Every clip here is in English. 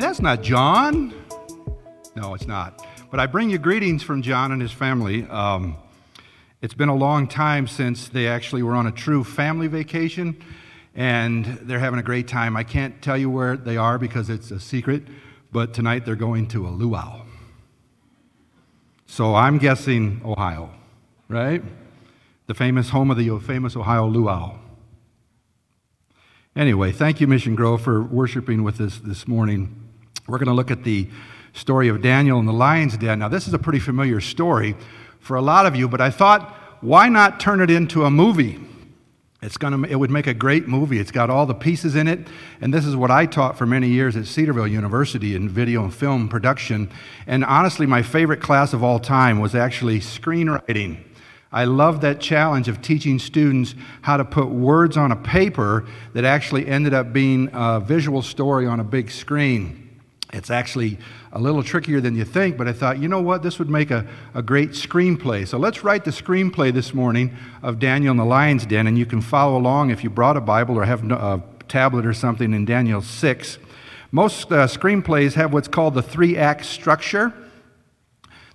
That's not John. No, it's not. But I bring you greetings from John and his family. Um, it's been a long time since they actually were on a true family vacation, and they're having a great time. I can't tell you where they are because it's a secret, but tonight they're going to a luau. So I'm guessing Ohio, right? The famous home of the famous Ohio luau. Anyway, thank you, Mission Grove, for worshiping with us this morning. We're going to look at the story of Daniel in the lion's den. Now, this is a pretty familiar story for a lot of you, but I thought, why not turn it into a movie? It's gonna, it would make a great movie. It's got all the pieces in it. And this is what I taught for many years at Cedarville University in video and film production. And honestly, my favorite class of all time was actually screenwriting. I love that challenge of teaching students how to put words on a paper that actually ended up being a visual story on a big screen. It's actually a little trickier than you think, but I thought, you know what, this would make a, a great screenplay. So let's write the screenplay this morning of Daniel in the Lion's Den, and you can follow along if you brought a Bible or have a tablet or something in Daniel 6. Most uh, screenplays have what's called the three act structure.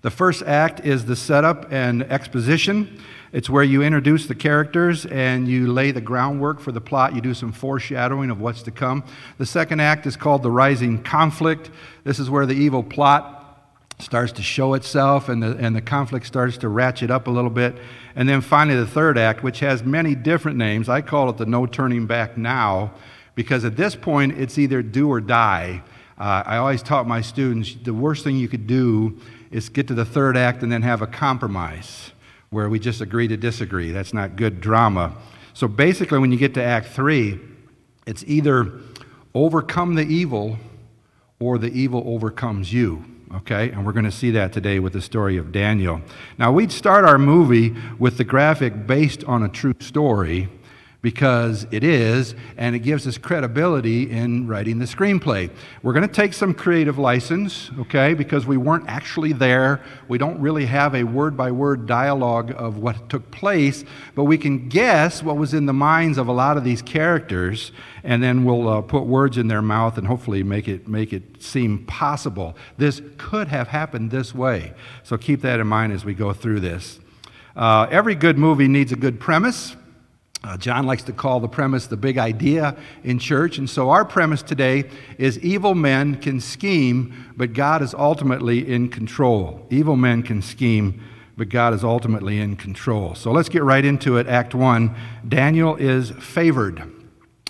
The first act is the setup and exposition. It's where you introduce the characters and you lay the groundwork for the plot. You do some foreshadowing of what's to come. The second act is called the rising conflict. This is where the evil plot starts to show itself and the, and the conflict starts to ratchet up a little bit. And then finally, the third act, which has many different names. I call it the no turning back now because at this point, it's either do or die. Uh, I always taught my students the worst thing you could do is get to the third act and then have a compromise where we just agree to disagree. That's not good drama. So basically, when you get to Act 3, it's either overcome the evil or the evil overcomes you. Okay? And we're going to see that today with the story of Daniel. Now, we'd start our movie with the graphic based on a true story because it is, and it gives us credibility in writing the screenplay. We're going to take some creative license, okay, because we weren't actually there. We don't really have a word by word dialogue of what took place, but we can guess what was in the minds of a lot of these characters, and then we'll uh, put words in their mouth and hopefully make it, make it seem possible. This could have happened this way. So keep that in mind as we go through this. Uh, every good movie needs a good premise. Uh, John likes to call the premise the big idea in church. And so our premise today is evil men can scheme, but God is ultimately in control. Evil men can scheme, but God is ultimately in control. So let's get right into it. Act 1 Daniel is favored.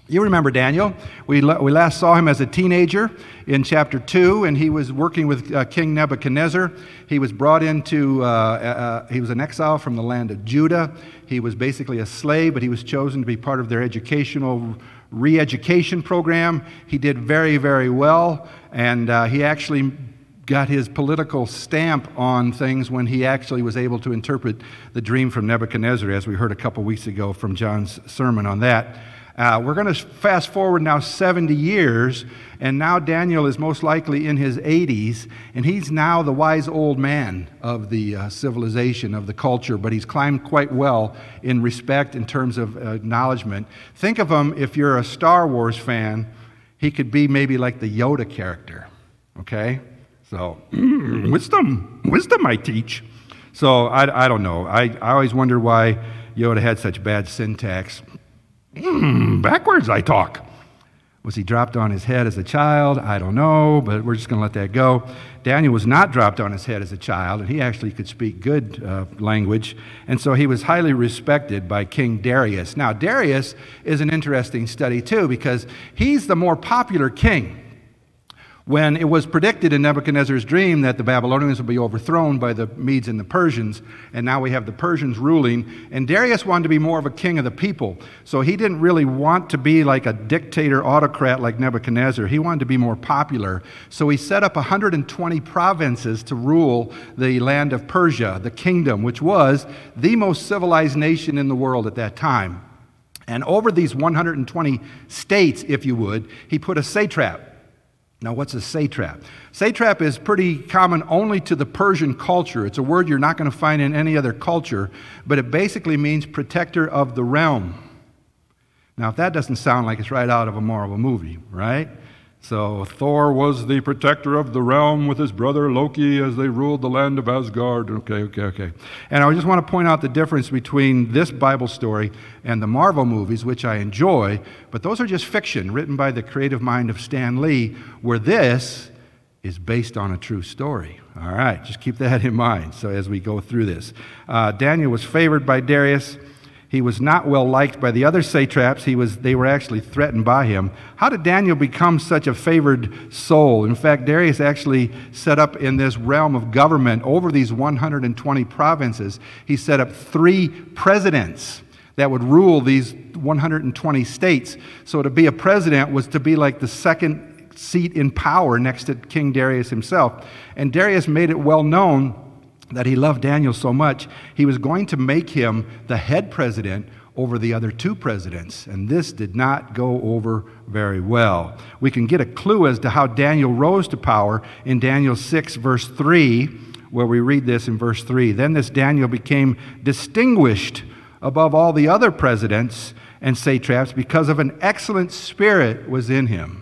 You remember Daniel. We, we last saw him as a teenager in chapter 2, and he was working with uh, King Nebuchadnezzar. He was brought into, uh, uh, he was an exile from the land of Judah. He was basically a slave, but he was chosen to be part of their educational re education program. He did very, very well, and uh, he actually got his political stamp on things when he actually was able to interpret the dream from Nebuchadnezzar, as we heard a couple weeks ago from John's sermon on that. Uh, we're going to fast forward now 70 years, and now Daniel is most likely in his 80s, and he's now the wise old man of the uh, civilization, of the culture, but he's climbed quite well in respect in terms of acknowledgement. Think of him if you're a Star Wars fan, he could be maybe like the Yoda character, okay? So, wisdom, wisdom I teach. So, I, I don't know. I, I always wonder why Yoda had such bad syntax. Mm, backwards, I talk. Was he dropped on his head as a child? I don't know, but we're just going to let that go. Daniel was not dropped on his head as a child, and he actually could speak good uh, language, and so he was highly respected by King Darius. Now, Darius is an interesting study, too, because he's the more popular king when it was predicted in Nebuchadnezzar's dream that the Babylonians would be overthrown by the Medes and the Persians, and now we have the Persians ruling, and Darius wanted to be more of a king of the people. So he didn't really want to be like a dictator autocrat like Nebuchadnezzar. He wanted to be more popular. So he set up 120 provinces to rule the land of Persia, the kingdom, which was the most civilized nation in the world at that time. And over these 120 states, if you would, he put a satrap now, what's a satrap? Satrap is pretty common only to the Persian culture. It's a word you're not going to find in any other culture, but it basically means protector of the realm. Now, if that doesn't sound like it's right out of a Marvel movie, right? So Thor was the protector of the realm with his brother Loki as they ruled the land of Asgard. Okay, okay, okay. And I just want to point out the difference between this Bible story and the Marvel movies, which I enjoy, but those are just fiction written by the creative mind of Stan Lee, where this is based on a true story. All right, just keep that in mind. So as we go through this, uh, Daniel was favored by Darius. He was not well liked by the other satraps. He was, they were actually threatened by him. How did Daniel become such a favored soul? In fact, Darius actually set up in this realm of government over these 120 provinces, he set up three presidents that would rule these 120 states. So to be a president was to be like the second seat in power next to King Darius himself. And Darius made it well known that he loved Daniel so much, he was going to make him the head president over the other two presidents. And this did not go over very well. We can get a clue as to how Daniel rose to power in Daniel 6, verse 3, where we read this in verse 3. Then this Daniel became distinguished above all the other presidents and satraps because of an excellent spirit was in him.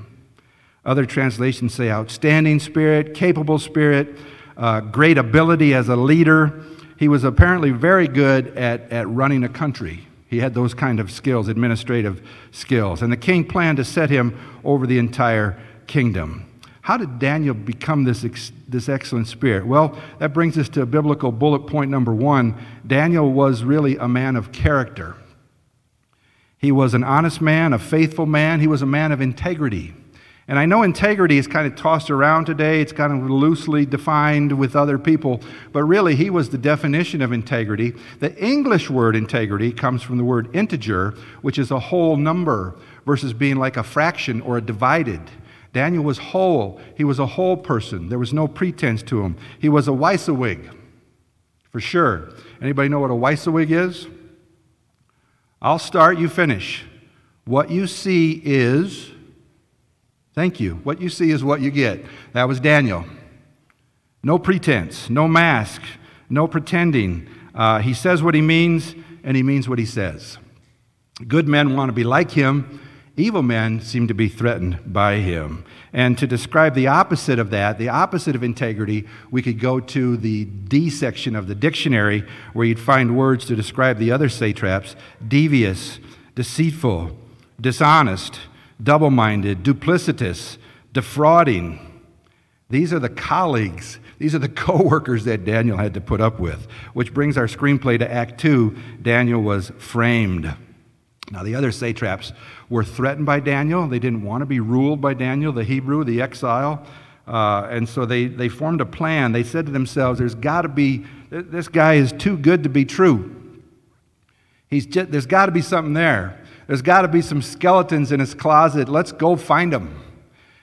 Other translations say outstanding spirit, capable spirit uh, great ability as a leader. He was apparently very good at, at running a country. He had those kind of skills, administrative skills. And the king planned to set him over the entire kingdom. How did Daniel become this, ex- this excellent spirit? Well, that brings us to biblical bullet point number one. Daniel was really a man of character. He was an honest man, a faithful man, he was a man of integrity. And I know integrity is kind of tossed around today. It's kind of loosely defined with other people, but really, he was the definition of integrity. The English word integrity comes from the word integer, which is a whole number, versus being like a fraction or a divided. Daniel was whole. He was a whole person. There was no pretense to him. He was a WYSIWYG, for sure. Anybody know what a WYSIWYG is? I'll start, you finish. What you see is Thank you. What you see is what you get. That was Daniel. No pretense, no mask, no pretending. Uh, he says what he means, and he means what he says. Good men want to be like him. Evil men seem to be threatened by him. And to describe the opposite of that, the opposite of integrity, we could go to the D section of the dictionary where you'd find words to describe the other satraps devious, deceitful, dishonest, double minded, duplicitous, defrauding. These are the colleagues, these are the co workers that Daniel had to put up with, which brings our screenplay to Act 2. Daniel was framed. Now, the other satraps were threatened by Daniel. They didn't want to be ruled by Daniel, the Hebrew, the exile. Uh, and so they, they formed a plan. They said to themselves, There's got to be, this guy is too good to be true. He's just, there's got to be something there. There's got to be some skeletons in his closet. Let's go find them.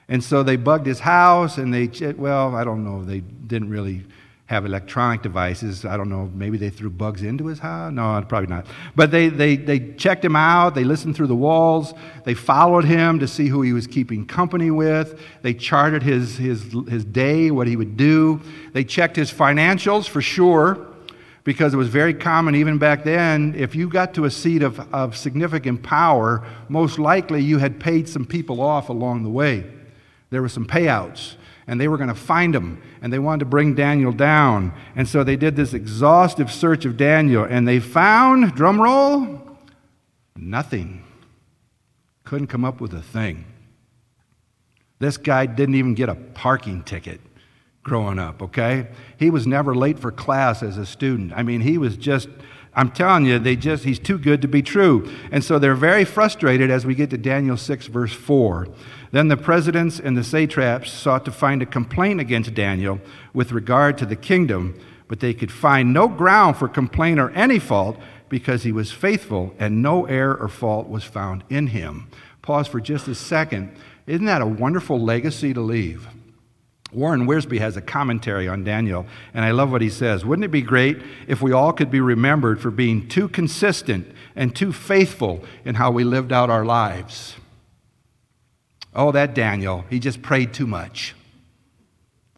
And so they bugged his house, and they, well, I don't know, they didn't really have electronic devices. I don't know, maybe they threw bugs into his house? No, probably not. But they, they, they checked him out, they listened through the walls, they followed him to see who he was keeping company with, they charted his, his, his day, what he would do, they checked his financials for sure because it was very common even back then if you got to a seat of, of significant power most likely you had paid some people off along the way. There were some payouts and they were going to find him and they wanted to bring daniel down. And so they did this exhaustive search of daniel and they found drum roll nothing. Couldn't come up with a thing. This guy didn't even get a parking ticket growing up, okay? He was never late for class as a student. I mean, he was just, I'm telling you, they just, he's too good to be true. And so they're very frustrated as we get to Daniel 6, verse 4. Then the presidents and the satraps sought to find a complaint against Daniel with regard to the kingdom, but they could find no ground for complaint or any fault because he was faithful and no error or fault was found in him. Pause for just a second. Isn't that a wonderful legacy to leave? Warren Wiersbe has a commentary on Daniel, and I love what he says. Wouldn't it be great if we all could be remembered for being too consistent and too faithful in how we lived out our lives? Oh, that Daniel, he just prayed too much.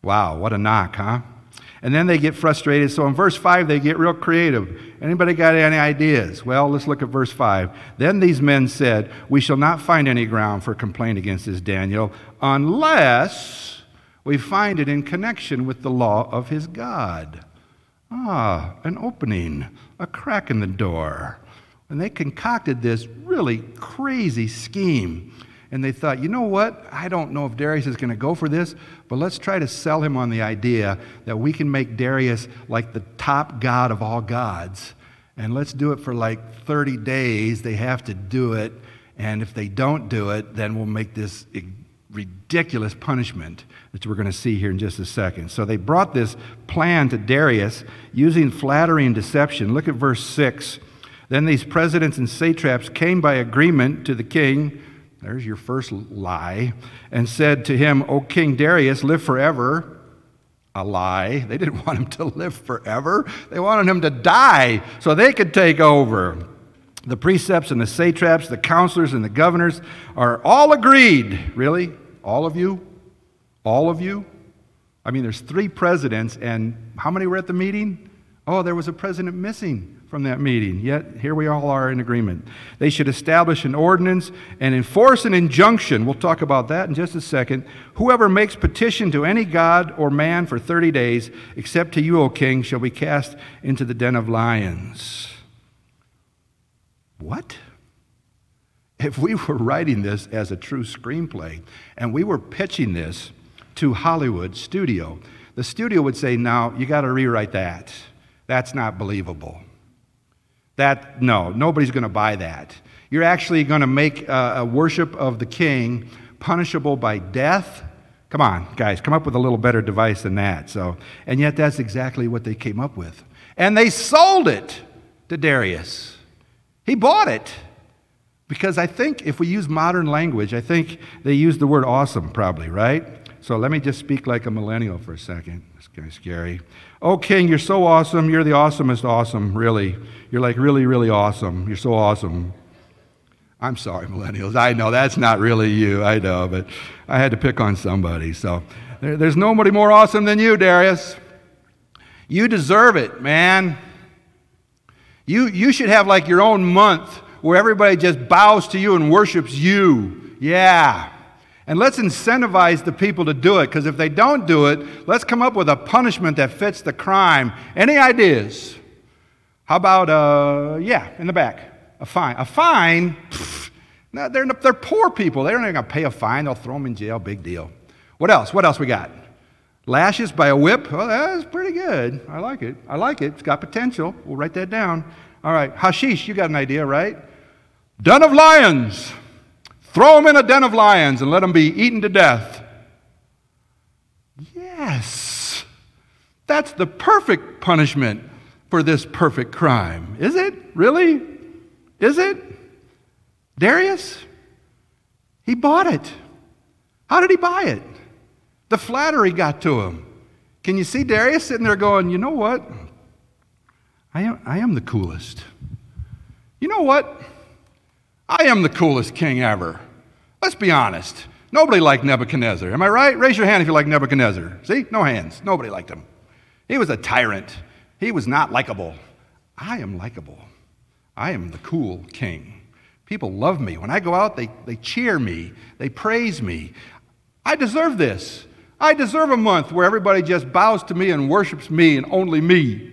Wow, what a knock, huh? And then they get frustrated. So in verse 5, they get real creative. Anybody got any ideas? Well, let's look at verse 5. Then these men said, We shall not find any ground for complaint against this Daniel unless we find it in connection with the law of his God. Ah, an opening, a crack in the door. And they concocted this really crazy scheme and they thought, you know what? I don't know if Darius is going to go for this, but let's try to sell him on the idea that we can make Darius like the top god of all gods. And let's do it for like 30 days. They have to do it. And if they don't do it, then we'll make this ridiculous punishment that we're going to see here in just a second. So they brought this plan to Darius using flattery and deception. Look at verse 6. Then these presidents and satraps came by agreement to the king there's your first lie. And said to him, O King Darius, live forever. A lie. They didn't want him to live forever, they wanted him to die so they could take over. The prefects and the satraps, the counselors and the governors are all agreed. Really? All of you? All of you? I mean, there's three presidents, and how many were at the meeting? Oh, there was a president missing from that meeting. Yet here we all are in agreement. They should establish an ordinance and enforce an injunction. We'll talk about that in just a second. Whoever makes petition to any god or man for 30 days, except to you, O king, shall be cast into the den of lions. What? If we were writing this as a true screenplay and we were pitching this to Hollywood studio, the studio would say, "Now you got to rewrite that. That's not believable." That, no, nobody's going to buy that. You're actually going to make a, a worship of the king punishable by death. Come on, guys, come up with a little better device than that. So, and yet that's exactly what they came up with. And they sold it to Darius. He bought it. Because I think if we use modern language, I think they use the word awesome probably, right? So let me just speak like a millennial for a second. It's kind of scary. Oh, King, you're so awesome. You're the awesomest awesome, really. You're like really, really awesome. You're so awesome. I'm sorry, millennials. I know that's not really you. I know, but I had to pick on somebody. So there, there's nobody more awesome than you, Darius. You deserve it, man. You, you should have like your own month where everybody just bows to you and worships you. Yeah. And let's incentivize the people to do it, because if they don't do it, let's come up with a punishment that fits the crime. Any ideas? How about, uh, yeah, in the back, a fine. A fine, pff, no, they're, they're poor people. They're not going to pay a fine. They'll throw them in jail. Big deal. What else? What else we got? Lashes by a whip. Oh, that's pretty good. I like it. I like it. It's got potential. We'll write that down. All right. Hashish, you got an idea, right? Den of lions. Throw them in a den of lions and let them be eaten to death. Yes, that's the perfect punishment for this perfect crime. Is it? Really? Is it? Darius? He bought it. How did he buy it? The flattery got to him. Can you see Darius sitting there going, you know what? I am, I am the coolest. You know what? I am the coolest king ever. Let's be honest. Nobody liked Nebuchadnezzar. Am I right? Raise your hand if you like Nebuchadnezzar. See? No hands. Nobody liked him. He was a tyrant. He was not likable. I am likable. I am the cool king. People love me. When I go out, they, they cheer me, they praise me. I deserve this. I deserve a month where everybody just bows to me and worships me and only me.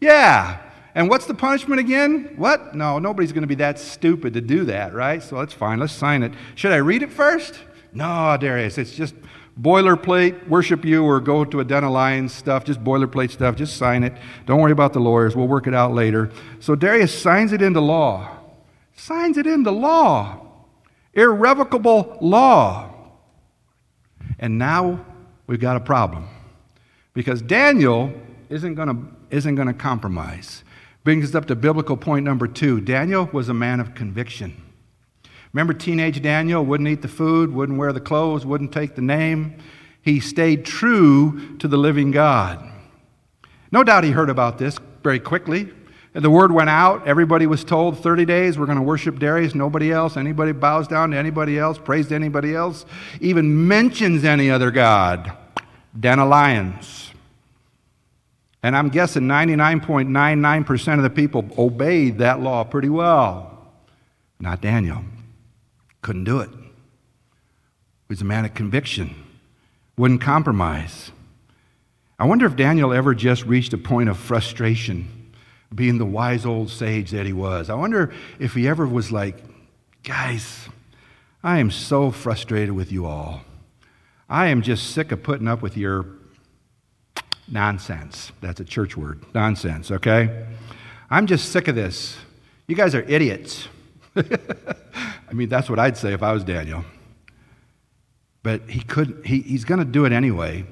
Yeah, and what's the punishment again? What? No, nobody's going to be that stupid to do that, right? So that's fine. Let's sign it. Should I read it first? No, Darius. It's just boilerplate, worship you or go to a den of lions stuff, just boilerplate stuff. Just sign it. Don't worry about the lawyers. We'll work it out later. So Darius signs it into law. Signs it into law. Irrevocable law. And now we've got a problem. Because Daniel isn't going to isn't going to compromise. Brings us up to biblical point number two. Daniel was a man of conviction. Remember teenage Daniel wouldn't eat the food, wouldn't wear the clothes, wouldn't take the name. He stayed true to the living God. No doubt he heard about this very quickly. And The word went out. Everybody was told 30 days we're going to worship Darius, nobody else. Anybody bows down to anybody else, prays to anybody else, even mentions any other God. Den of lions. And I'm guessing 99.99% of the people obeyed that law pretty well. Not Daniel. Couldn't do it. He was a man of conviction, wouldn't compromise. I wonder if Daniel ever just reached a point of frustration, being the wise old sage that he was. I wonder if he ever was like, guys, I am so frustrated with you all. I am just sick of putting up with your nonsense. That's a church word. Nonsense, okay? I'm just sick of this. You guys are idiots. I mean, that's what I'd say if I was Daniel. But he couldn't, he, he's going to do it anyway.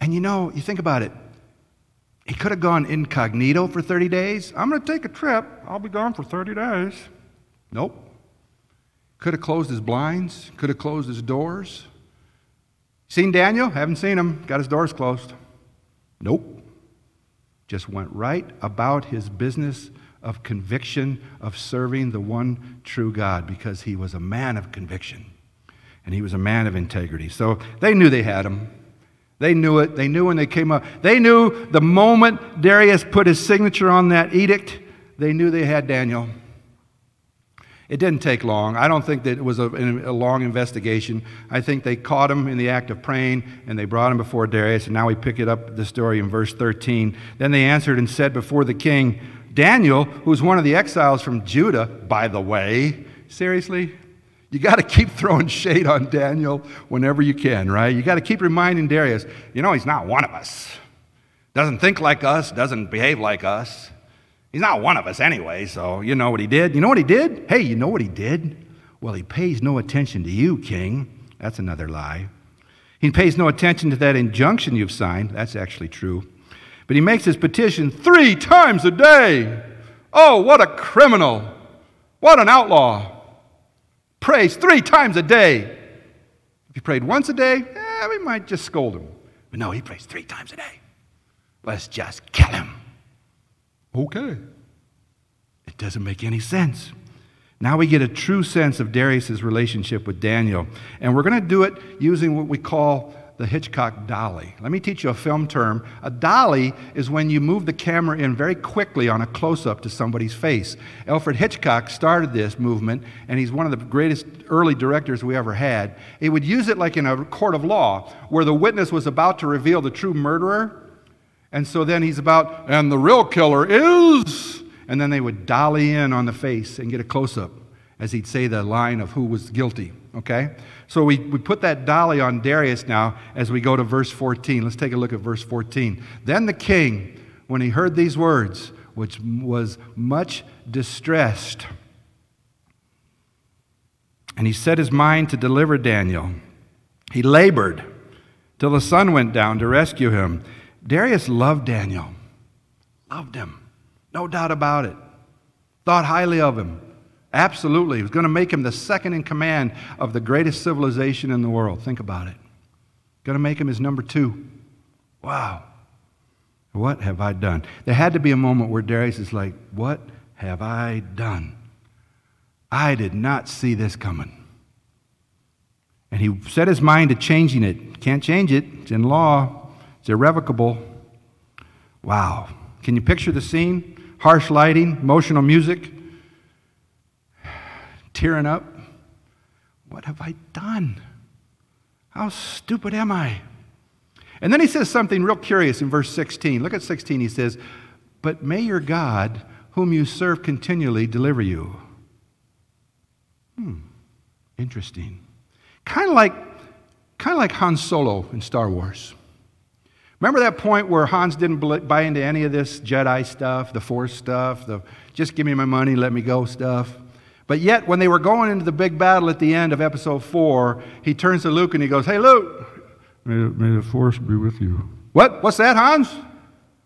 And you know, you think about it. He could have gone incognito for 30 days. I'm going to take a trip. I'll be gone for 30 days. Nope. Could have closed his blinds, could have closed his doors. Seen Daniel? Haven't seen him. Got his doors closed. Nope. Just went right about his business of conviction of serving the one true God because he was a man of conviction and he was a man of integrity. So they knew they had him. They knew it. They knew when they came up. They knew the moment Darius put his signature on that edict, they knew they had Daniel. It didn't take long. I don't think that it was a, a, long investigation. I think they caught him in the act of praying and they brought him before Darius. And now we pick it up the story in verse 13. Then they answered and said before the king, Daniel, who's one of the exiles from Judah, by the way, seriously? You got to keep throwing shade on Daniel whenever you can, right? You got to keep reminding Darius, you know, he's not one of us. Doesn't think like us, doesn't behave like us. He's not one of us anyway, so you know what he did? You know what he did? Hey, you know what he did? Well, he pays no attention to you, king. That's another lie. He pays no attention to that injunction you've signed. That's actually true. But he makes his petition three times a day. Oh, what a criminal! What an outlaw! Prays three times a day. If he prayed once a day, eh, we might just scold him. But no, he prays three times a day. Let's just kill him. Okay. It doesn't make any sense. Now we get a true sense of Darius' relationship with Daniel. And we're going to do it using what we call the Hitchcock dolly. Let me teach you a film term. A dolly is when you move the camera in very quickly on a close up to somebody's face. Alfred Hitchcock started this movement, and he's one of the greatest early directors we ever had. He would use it like in a court of law, where the witness was about to reveal the true murderer, and so then he's about, and the real killer is, and then they would dolly in on the face and get a close up as he'd say the line of who was guilty. Okay? So we, we put that dolly on Darius now as we go to verse 14. Let's take a look at verse 14. Then the king, when he heard these words, which was much distressed, and he set his mind to deliver Daniel, he labored till the sun went down to rescue him. Darius loved Daniel, loved him, no doubt about it, thought highly of him. Absolutely. He was going to make him the second in command of the greatest civilization in the world. Think about it. Going to make him his number two. Wow. What have I done? There had to be a moment where Darius is like, What have I done? I did not see this coming. And he set his mind to changing it. Can't change it, it's in law. It's irrevocable. Wow. Can you picture the scene? Harsh lighting, emotional music, tearing up. What have I done? How stupid am I? And then he says something real curious in verse 16. Look at 16. He says, But may your God, whom you serve continually, deliver you. Hmm, interesting. Kind of like, kind of like Han Solo in Star Wars. Remember that point where Hans didn't buy into any of this Jedi stuff, the Force stuff, the just give me my money, let me go stuff? But yet, when they were going into the big battle at the end of episode four, he turns to Luke and he goes, Hey, Luke. May, may the Force be with you. What? What's that, Hans?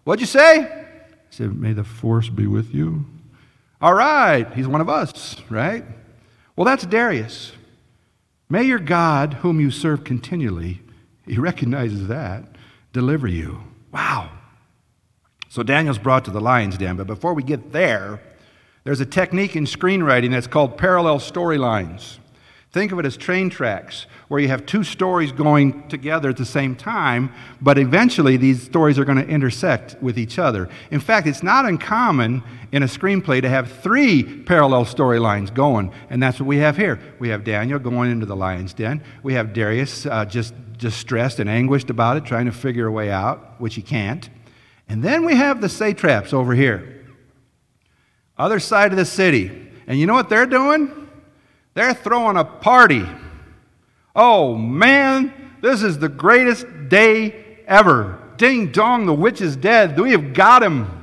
What'd you say? He said, May the Force be with you. All right. He's one of us, right? Well, that's Darius. May your God, whom you serve continually, he recognizes that deliver you. Wow. So Daniel's brought to the lion's den, but before we get there, there's a technique in screenwriting that's called parallel storylines. Think of it as train tracks, where you have two stories going together at the same time, but eventually these stories are going to intersect with each other. In fact, it's not uncommon in a screenplay to have three parallel storylines going, and that's what we have here. We have Daniel going into the lion's den, we have Darius uh, just distressed and anguished about it, trying to figure a way out, which he can't. And then we have the satraps over here, other side of the city. And you know what they're doing? They're throwing a party. Oh man, this is the greatest day ever. Ding dong, the witch is dead. We have got him.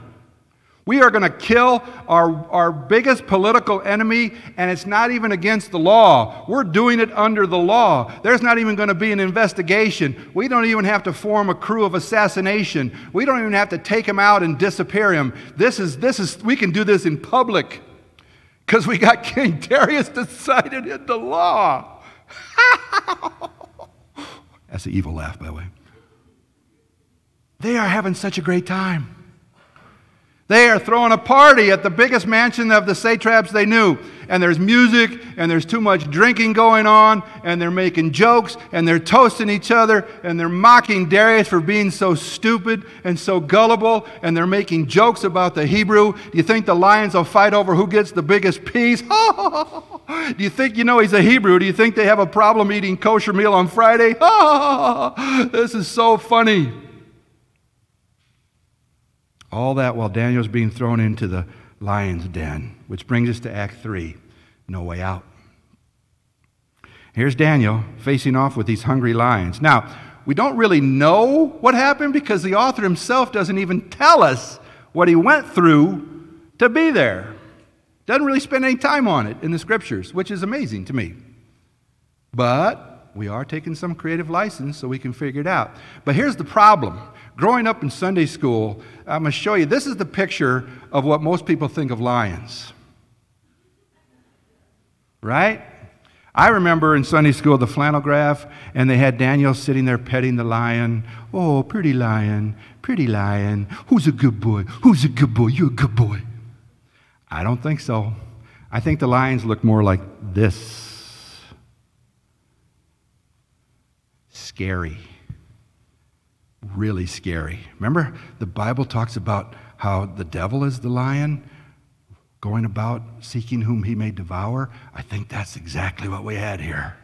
We are going to kill our, our biggest political enemy, and it's not even against the law. We're doing it under the law. There's not even going to be an investigation. We don't even have to form a crew of assassination. We don't even have to take him out and disappear him. This is, this is, we can do this in public because we got King Darius decided into law. That's the evil laugh, by the way. They are having such a great time. They are throwing a party at the biggest mansion of the satraps they knew. And there's music, and there's too much drinking going on, and they're making jokes, and they're toasting each other, and they're mocking Darius for being so stupid and so gullible, and they're making jokes about the Hebrew. Do you think the lions will fight over who gets the biggest piece? Do you think you know he's a Hebrew? Do you think they have a problem eating kosher meal on Friday? this is so funny. All that while Daniel's being thrown into the lion's den, which brings us to Act 3 no way out. Here's Daniel facing off with these hungry lions. Now, we don't really know what happened because the author himself doesn't even tell us what he went through to be there. Doesn't really spend any time on it in the scriptures, which is amazing to me. But we are taking some creative license so we can figure it out. But here's the problem Growing up in Sunday school, I'm going to show you this is the picture of what most people think of lions. Right? I remember in Sunday school the flannel graph, and they had Daniel sitting there petting the lion. Oh, pretty lion, pretty lion. Who's a good boy? Who's a good boy? You're a good boy. I don't think so. I think the lions look more like this scary really scary. Remember, the Bible talks about how the devil is the lion going about seeking whom he may devour. I think that's exactly what we had here.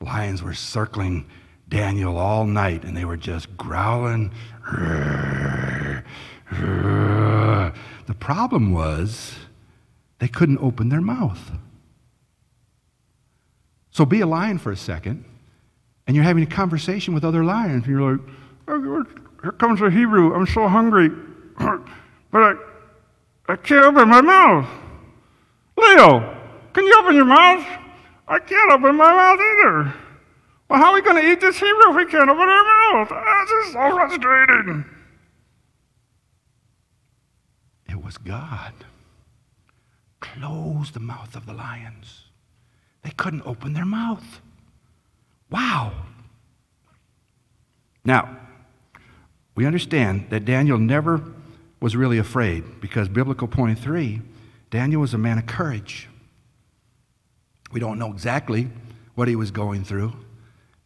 Lions were circling Daniel all night and they were just growling. The problem was they couldn't open their mouth. So be a lion for a second and you're having a conversation with other lions, and you're like, oh, here comes a Hebrew. I'm so hungry, but I, I can't open my mouth. Leo, can you open your mouth? I can't open my mouth either. Well, how are we going to eat this Hebrew if we can't open our mouth? Ah, this is so frustrating. It was God. Closed the mouth of the lions. They couldn't open their mouth. Wow. Now, we understand that Daniel never was really afraid because biblical point three, Daniel was a man of courage. We don't know exactly what he was going through,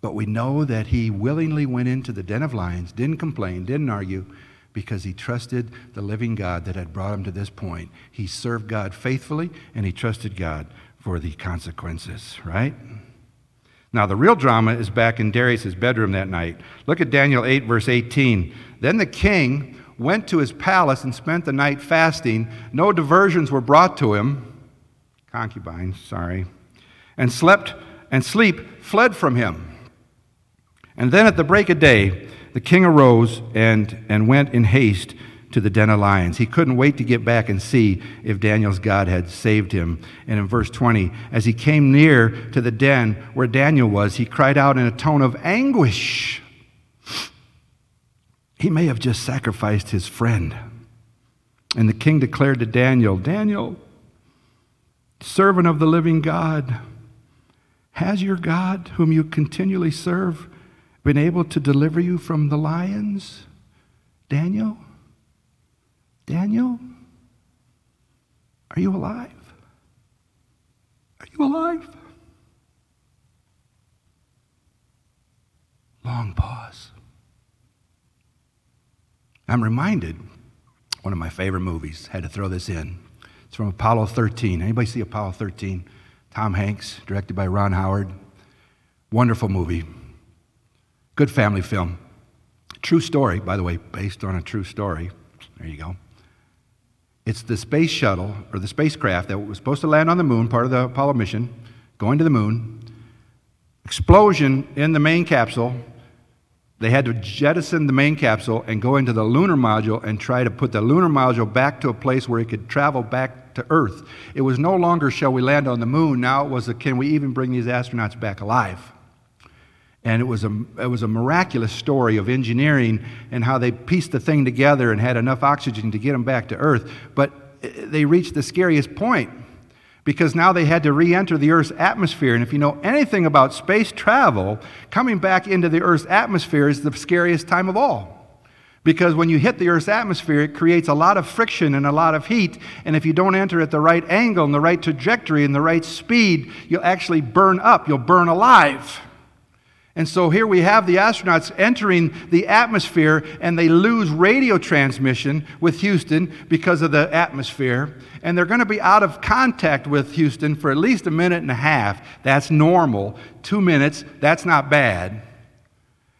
but we know that he willingly went into the den of lions, didn't complain, didn't argue, because he trusted the living God that had brought him to this point. He served God faithfully and he trusted God for the consequences, right? Now, the real drama is back in Darius' bedroom that night. Look at Daniel 8, verse 18. Then the king went to his palace and spent the night fasting. No diversions were brought to him. Concubines, sorry. And slept, and sleep fled from him. And then at the break of day, the king arose and, and went in haste to the den of lions. He couldn't wait to get back and see if Daniel's God had saved him. And in verse 20, as he came near to the den where Daniel was, he cried out in a tone of anguish. He may have just sacrificed his friend. And the king declared to Daniel, Daniel, servant of the living God, has your God, whom you continually serve, been able to deliver you from the lions? Daniel? Daniel, are you alive? Are you alive? Long pause. I'm reminded one of my favorite movies, had to throw this in. It's from Apollo 13. Anybody see Apollo 13? Tom Hanks, directed by Ron Howard. Wonderful movie. Good family film. True story, by the way, based on a true story. There you go. It's the space shuttle, or the spacecraft that was supposed to land on the moon, part of the Apollo mission, going to the moon. Explosion in the main capsule. They had to jettison the main capsule and go into the lunar module and try to put the lunar module back to a place where it could travel back to Earth. It was no longer, shall we land on the moon? Now it was, a, can we even bring these astronauts back alive? And it was, a, it was a miraculous story of engineering and how they pieced the thing together and had enough oxygen to get them back to Earth. But eh, they reached the scariest point because now they had to re enter the Earth's atmosphere. And if you know anything about space travel, coming back into the Earth's atmosphere is the scariest time of all. Because when you hit the Earth's atmosphere, it creates a lot of friction and a lot of heat. And if you don't enter at the right angle and the right trajectory and the right speed, you'll actually burn up. You'll burn alive. And so here we have the astronauts entering the atmosphere and they lose radio transmission with Houston because of the atmosphere. And they're going to be out of contact with Houston for at least a minute and a half. That's normal. Two minutes, that's not bad.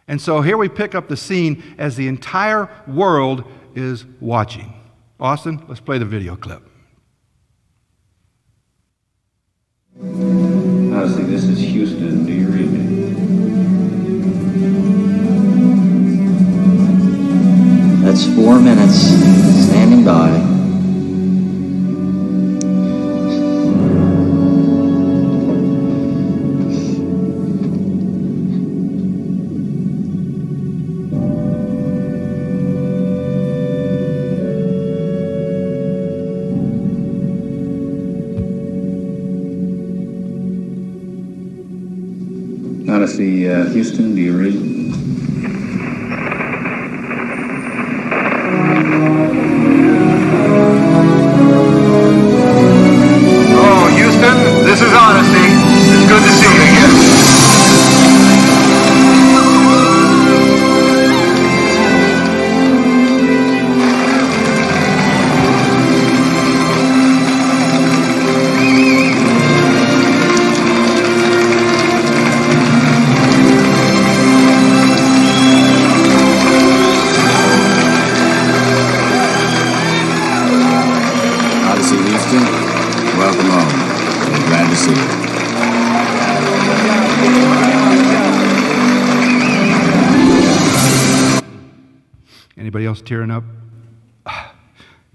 And so here we pick up the scene as the entire world is watching. Austin, let's play the video clip. Odyssey, this is Houston. Do you read me? That's four minutes standing by. Odyssey, Houston. Welcome home. We're glad to see you. Anybody else tearing up?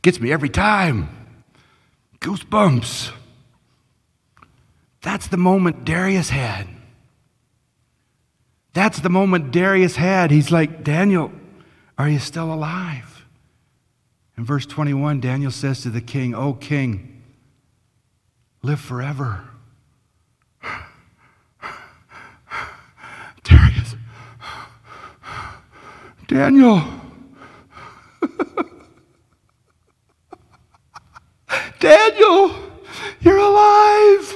Gets me every time. Goosebumps. That's the moment Darius had. That's the moment Darius had. He's like, Daniel, are you still alive? In verse 21, Daniel says to the king, O king, live forever. Darius, Daniel. Daniel, you're alive.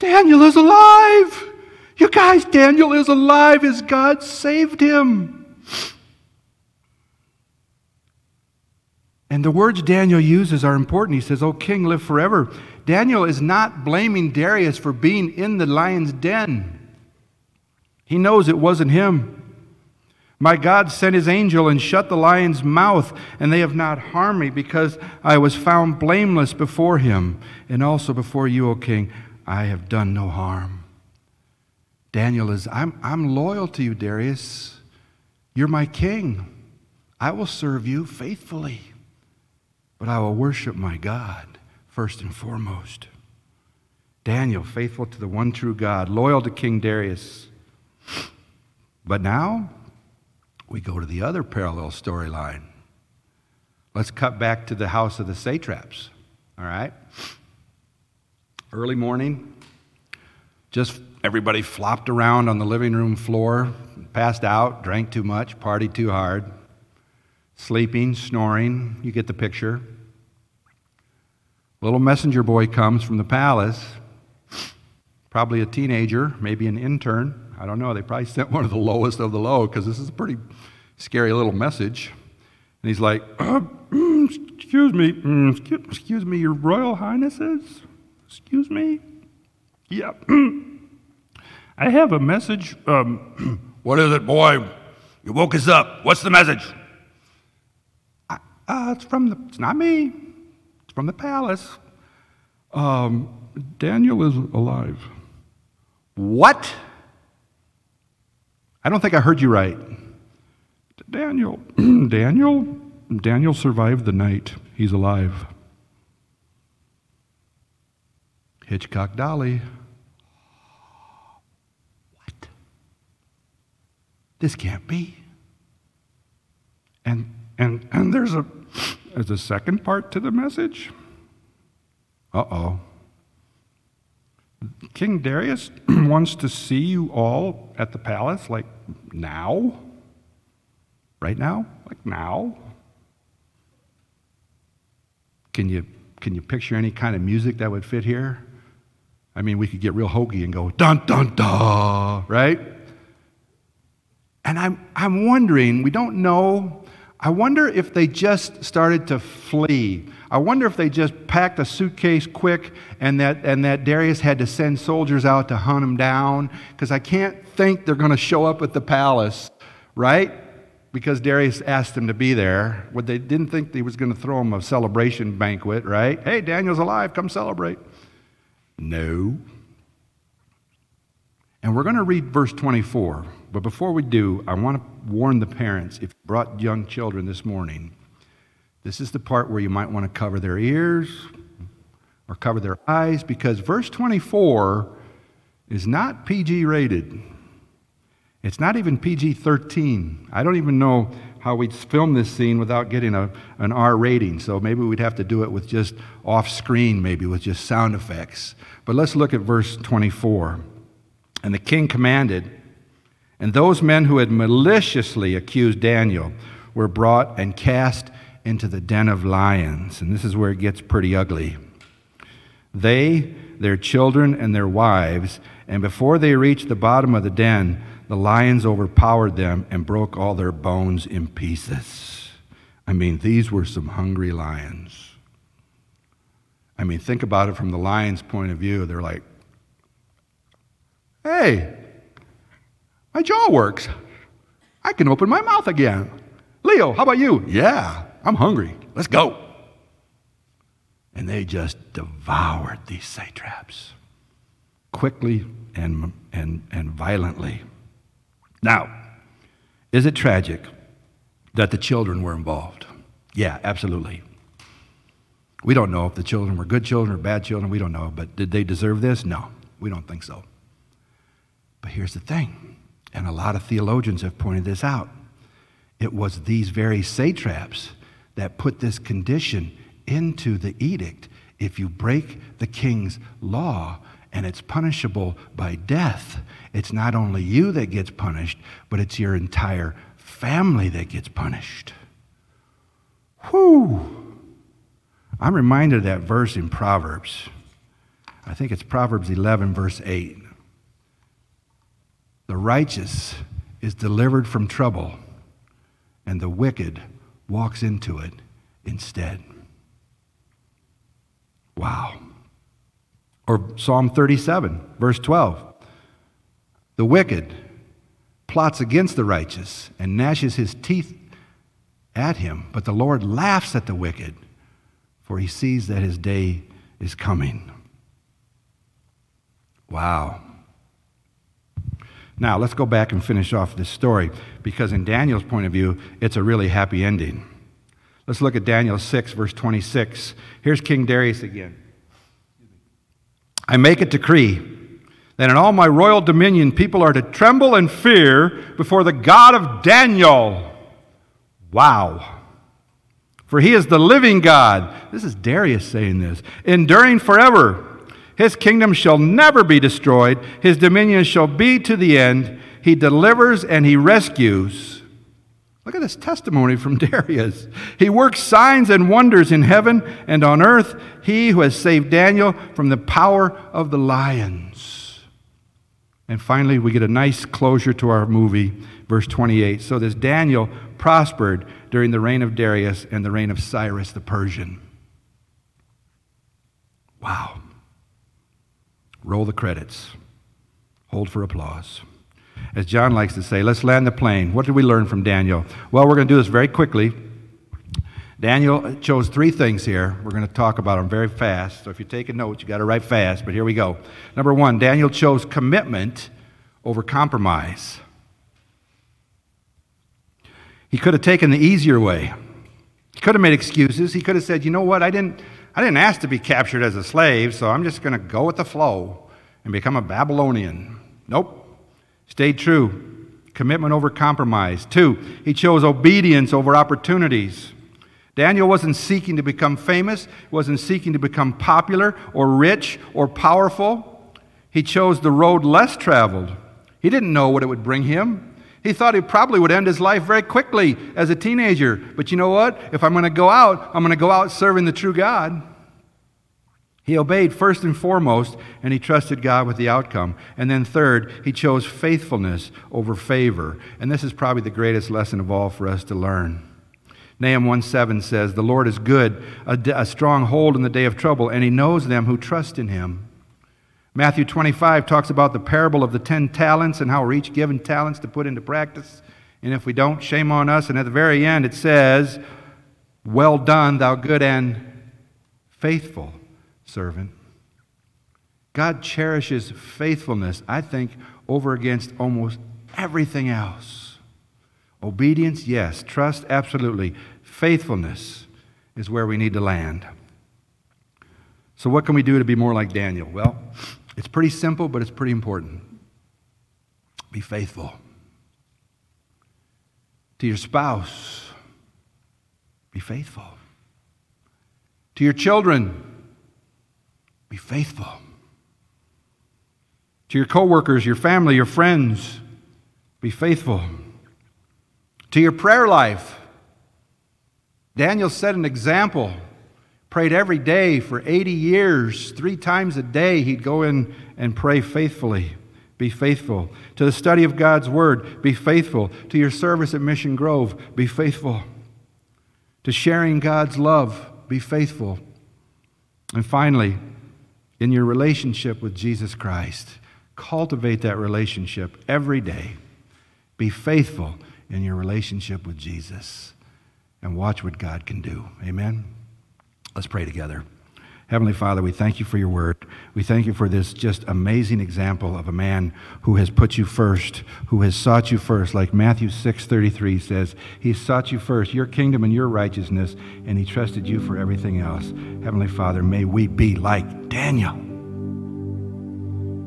Daniel is alive. You guys, Daniel is alive as God saved him. And the words Daniel uses are important. He says, O king, live forever. Daniel is not blaming Darius for being in the lion's den. He knows it wasn't him. My God sent his angel and shut the lion's mouth, and they have not harmed me because I was found blameless before him, and also before you, O king. I have done no harm. Daniel is, I'm, I'm loyal to you, Darius. You're my king. I will serve you faithfully, but I will worship my God first and foremost. Daniel, faithful to the one true God, loyal to King Darius. But now, we go to the other parallel storyline. Let's cut back to the house of the satraps, all right? Early morning, just everybody flopped around on the living room floor, passed out, drank too much, partied too hard, sleeping, snoring. You get the picture. Little messenger boy comes from the palace, probably a teenager, maybe an intern. I don't know. They probably sent one of the lowest of the low because this is a pretty scary little message. And he's like, uh, Excuse me, mm, excuse me, Your Royal Highnesses? Excuse me? Yeah. I have a message. Um, what is it, boy? You woke us up. What's the message? Uh, it's from the, it's not me. It's from the palace. Um, Daniel is alive. What? I don't think I heard you right. Daniel, Daniel, Daniel survived the night. He's alive. Hitchcock Dolly. What? This can't be. And and and there's a there's a second part to the message. Uh-oh. King Darius wants to see you all at the palace like now. Right now? Like now. Can you can you picture any kind of music that would fit here? I mean, we could get real hokey and go dun dun dun, right? And I'm I'm wondering, we don't know. I wonder if they just started to flee. I wonder if they just packed a suitcase quick and that, and that Darius had to send soldiers out to hunt them down because I can't think they're going to show up at the palace, right? Because Darius asked them to be there. What they didn't think he was going to throw them a celebration banquet, right? Hey, Daniel's alive, come celebrate. No. And we're going to read verse 24. But before we do, I want to warn the parents if you brought young children this morning, this is the part where you might want to cover their ears or cover their eyes because verse 24 is not PG rated. It's not even PG 13. I don't even know how we'd film this scene without getting a, an R rating. So maybe we'd have to do it with just off screen, maybe with just sound effects. But let's look at verse 24. And the king commanded, and those men who had maliciously accused Daniel were brought and cast into the den of lions. And this is where it gets pretty ugly. They, their children, and their wives, and before they reached the bottom of the den, the lions overpowered them and broke all their bones in pieces. I mean, these were some hungry lions. I mean, think about it from the lion's point of view. They're like, Hey, my jaw works. I can open my mouth again. Leo, how about you? Yeah, I'm hungry. Let's go. And they just devoured these satraps quickly and, and, and violently. Now, is it tragic that the children were involved? Yeah, absolutely. We don't know if the children were good children or bad children. We don't know. But did they deserve this? No, we don't think so. But here's the thing, and a lot of theologians have pointed this out it was these very satraps that put this condition into the edict. If you break the king's law, and it's punishable by death, it's not only you that gets punished, but it's your entire family that gets punished. Whew. I'm reminded of that verse in Proverbs. I think it's Proverbs 11, verse 8. The righteous is delivered from trouble, and the wicked walks into it instead. Wow. Or Psalm 37, verse 12. The wicked plots against the righteous and gnashes his teeth at him, but the Lord laughs at the wicked, for he sees that his day is coming. Wow. Now, let's go back and finish off this story because, in Daniel's point of view, it's a really happy ending. Let's look at Daniel 6, verse 26. Here's King Darius again. I make a decree that in all my royal dominion people are to tremble and fear before the God of Daniel. Wow. For he is the living God. This is Darius saying this, enduring forever. His kingdom shall never be destroyed, his dominion shall be to the end. He delivers and he rescues. Look at this testimony from Darius. He works signs and wonders in heaven and on earth, he who has saved Daniel from the power of the lions. And finally, we get a nice closure to our movie, verse 28. So this Daniel prospered during the reign of Darius and the reign of Cyrus the Persian. Wow. Roll the credits. Hold for applause. As John likes to say, let's land the plane. What did we learn from Daniel? Well, we're going to do this very quickly. Daniel chose three things here. We're going to talk about them very fast. So if you take a note, you got to write fast, but here we go. Number one, Daniel chose commitment over compromise. He could have taken the easier way. He could have made excuses. He could have said, you know what, I didn't, I didn't ask to be captured as a slave, so I'm just going to go with the flow and become a Babylonian. Nope. Stayed true. Commitment over compromise. Two, he chose obedience over opportunities. Daniel wasn't seeking to become famous, wasn't seeking to become popular or rich or powerful. He chose the road less traveled. He didn't know what it would bring him. He thought he probably would end his life very quickly as a teenager. But you know what? If I'm going to go out, I'm going to go out serving the true God. He obeyed first and foremost, and he trusted God with the outcome. And then, third, he chose faithfulness over favor. And this is probably the greatest lesson of all for us to learn. Nahum 1 7 says, The Lord is good, a, a strong hold in the day of trouble, and he knows them who trust in him. Matthew 25 talks about the parable of the ten talents and how we're each given talents to put into practice. And if we don't, shame on us. And at the very end, it says, Well done, thou good and faithful servant. God cherishes faithfulness, I think, over against almost everything else. Obedience, yes. Trust, absolutely. Faithfulness is where we need to land. So, what can we do to be more like Daniel? Well, it's pretty simple, but it's pretty important. Be faithful to your spouse. Be faithful to your children. Be faithful. To your coworkers, your family, your friends, be faithful. To your prayer life, Daniel set an example. Prayed every day for 80 years, three times a day, he'd go in and pray faithfully. Be faithful. To the study of God's Word, be faithful. To your service at Mission Grove, be faithful. To sharing God's love, be faithful. And finally, in your relationship with Jesus Christ. Cultivate that relationship every day. Be faithful in your relationship with Jesus and watch what God can do. Amen. Let's pray together. Heavenly Father, we thank you for your word. We thank you for this just amazing example of a man who has put you first, who has sought you first. Like Matthew 6:33 says, he sought you first, your kingdom and your righteousness, and he trusted you for everything else. Heavenly Father, may we be like Daniel.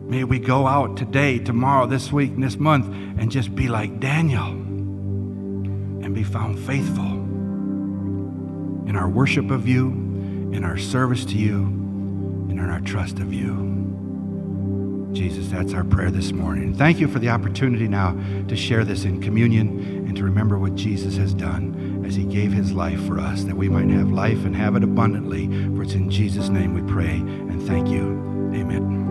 May we go out today, tomorrow, this week, this month, and just be like Daniel and be found faithful in our worship of you, in our service to you, and in our trust of you. Jesus, that's our prayer this morning. Thank you for the opportunity now to share this in communion and to remember what Jesus has done as he gave his life for us, that we might have life and have it abundantly. For it's in Jesus' name we pray and thank you. Amen.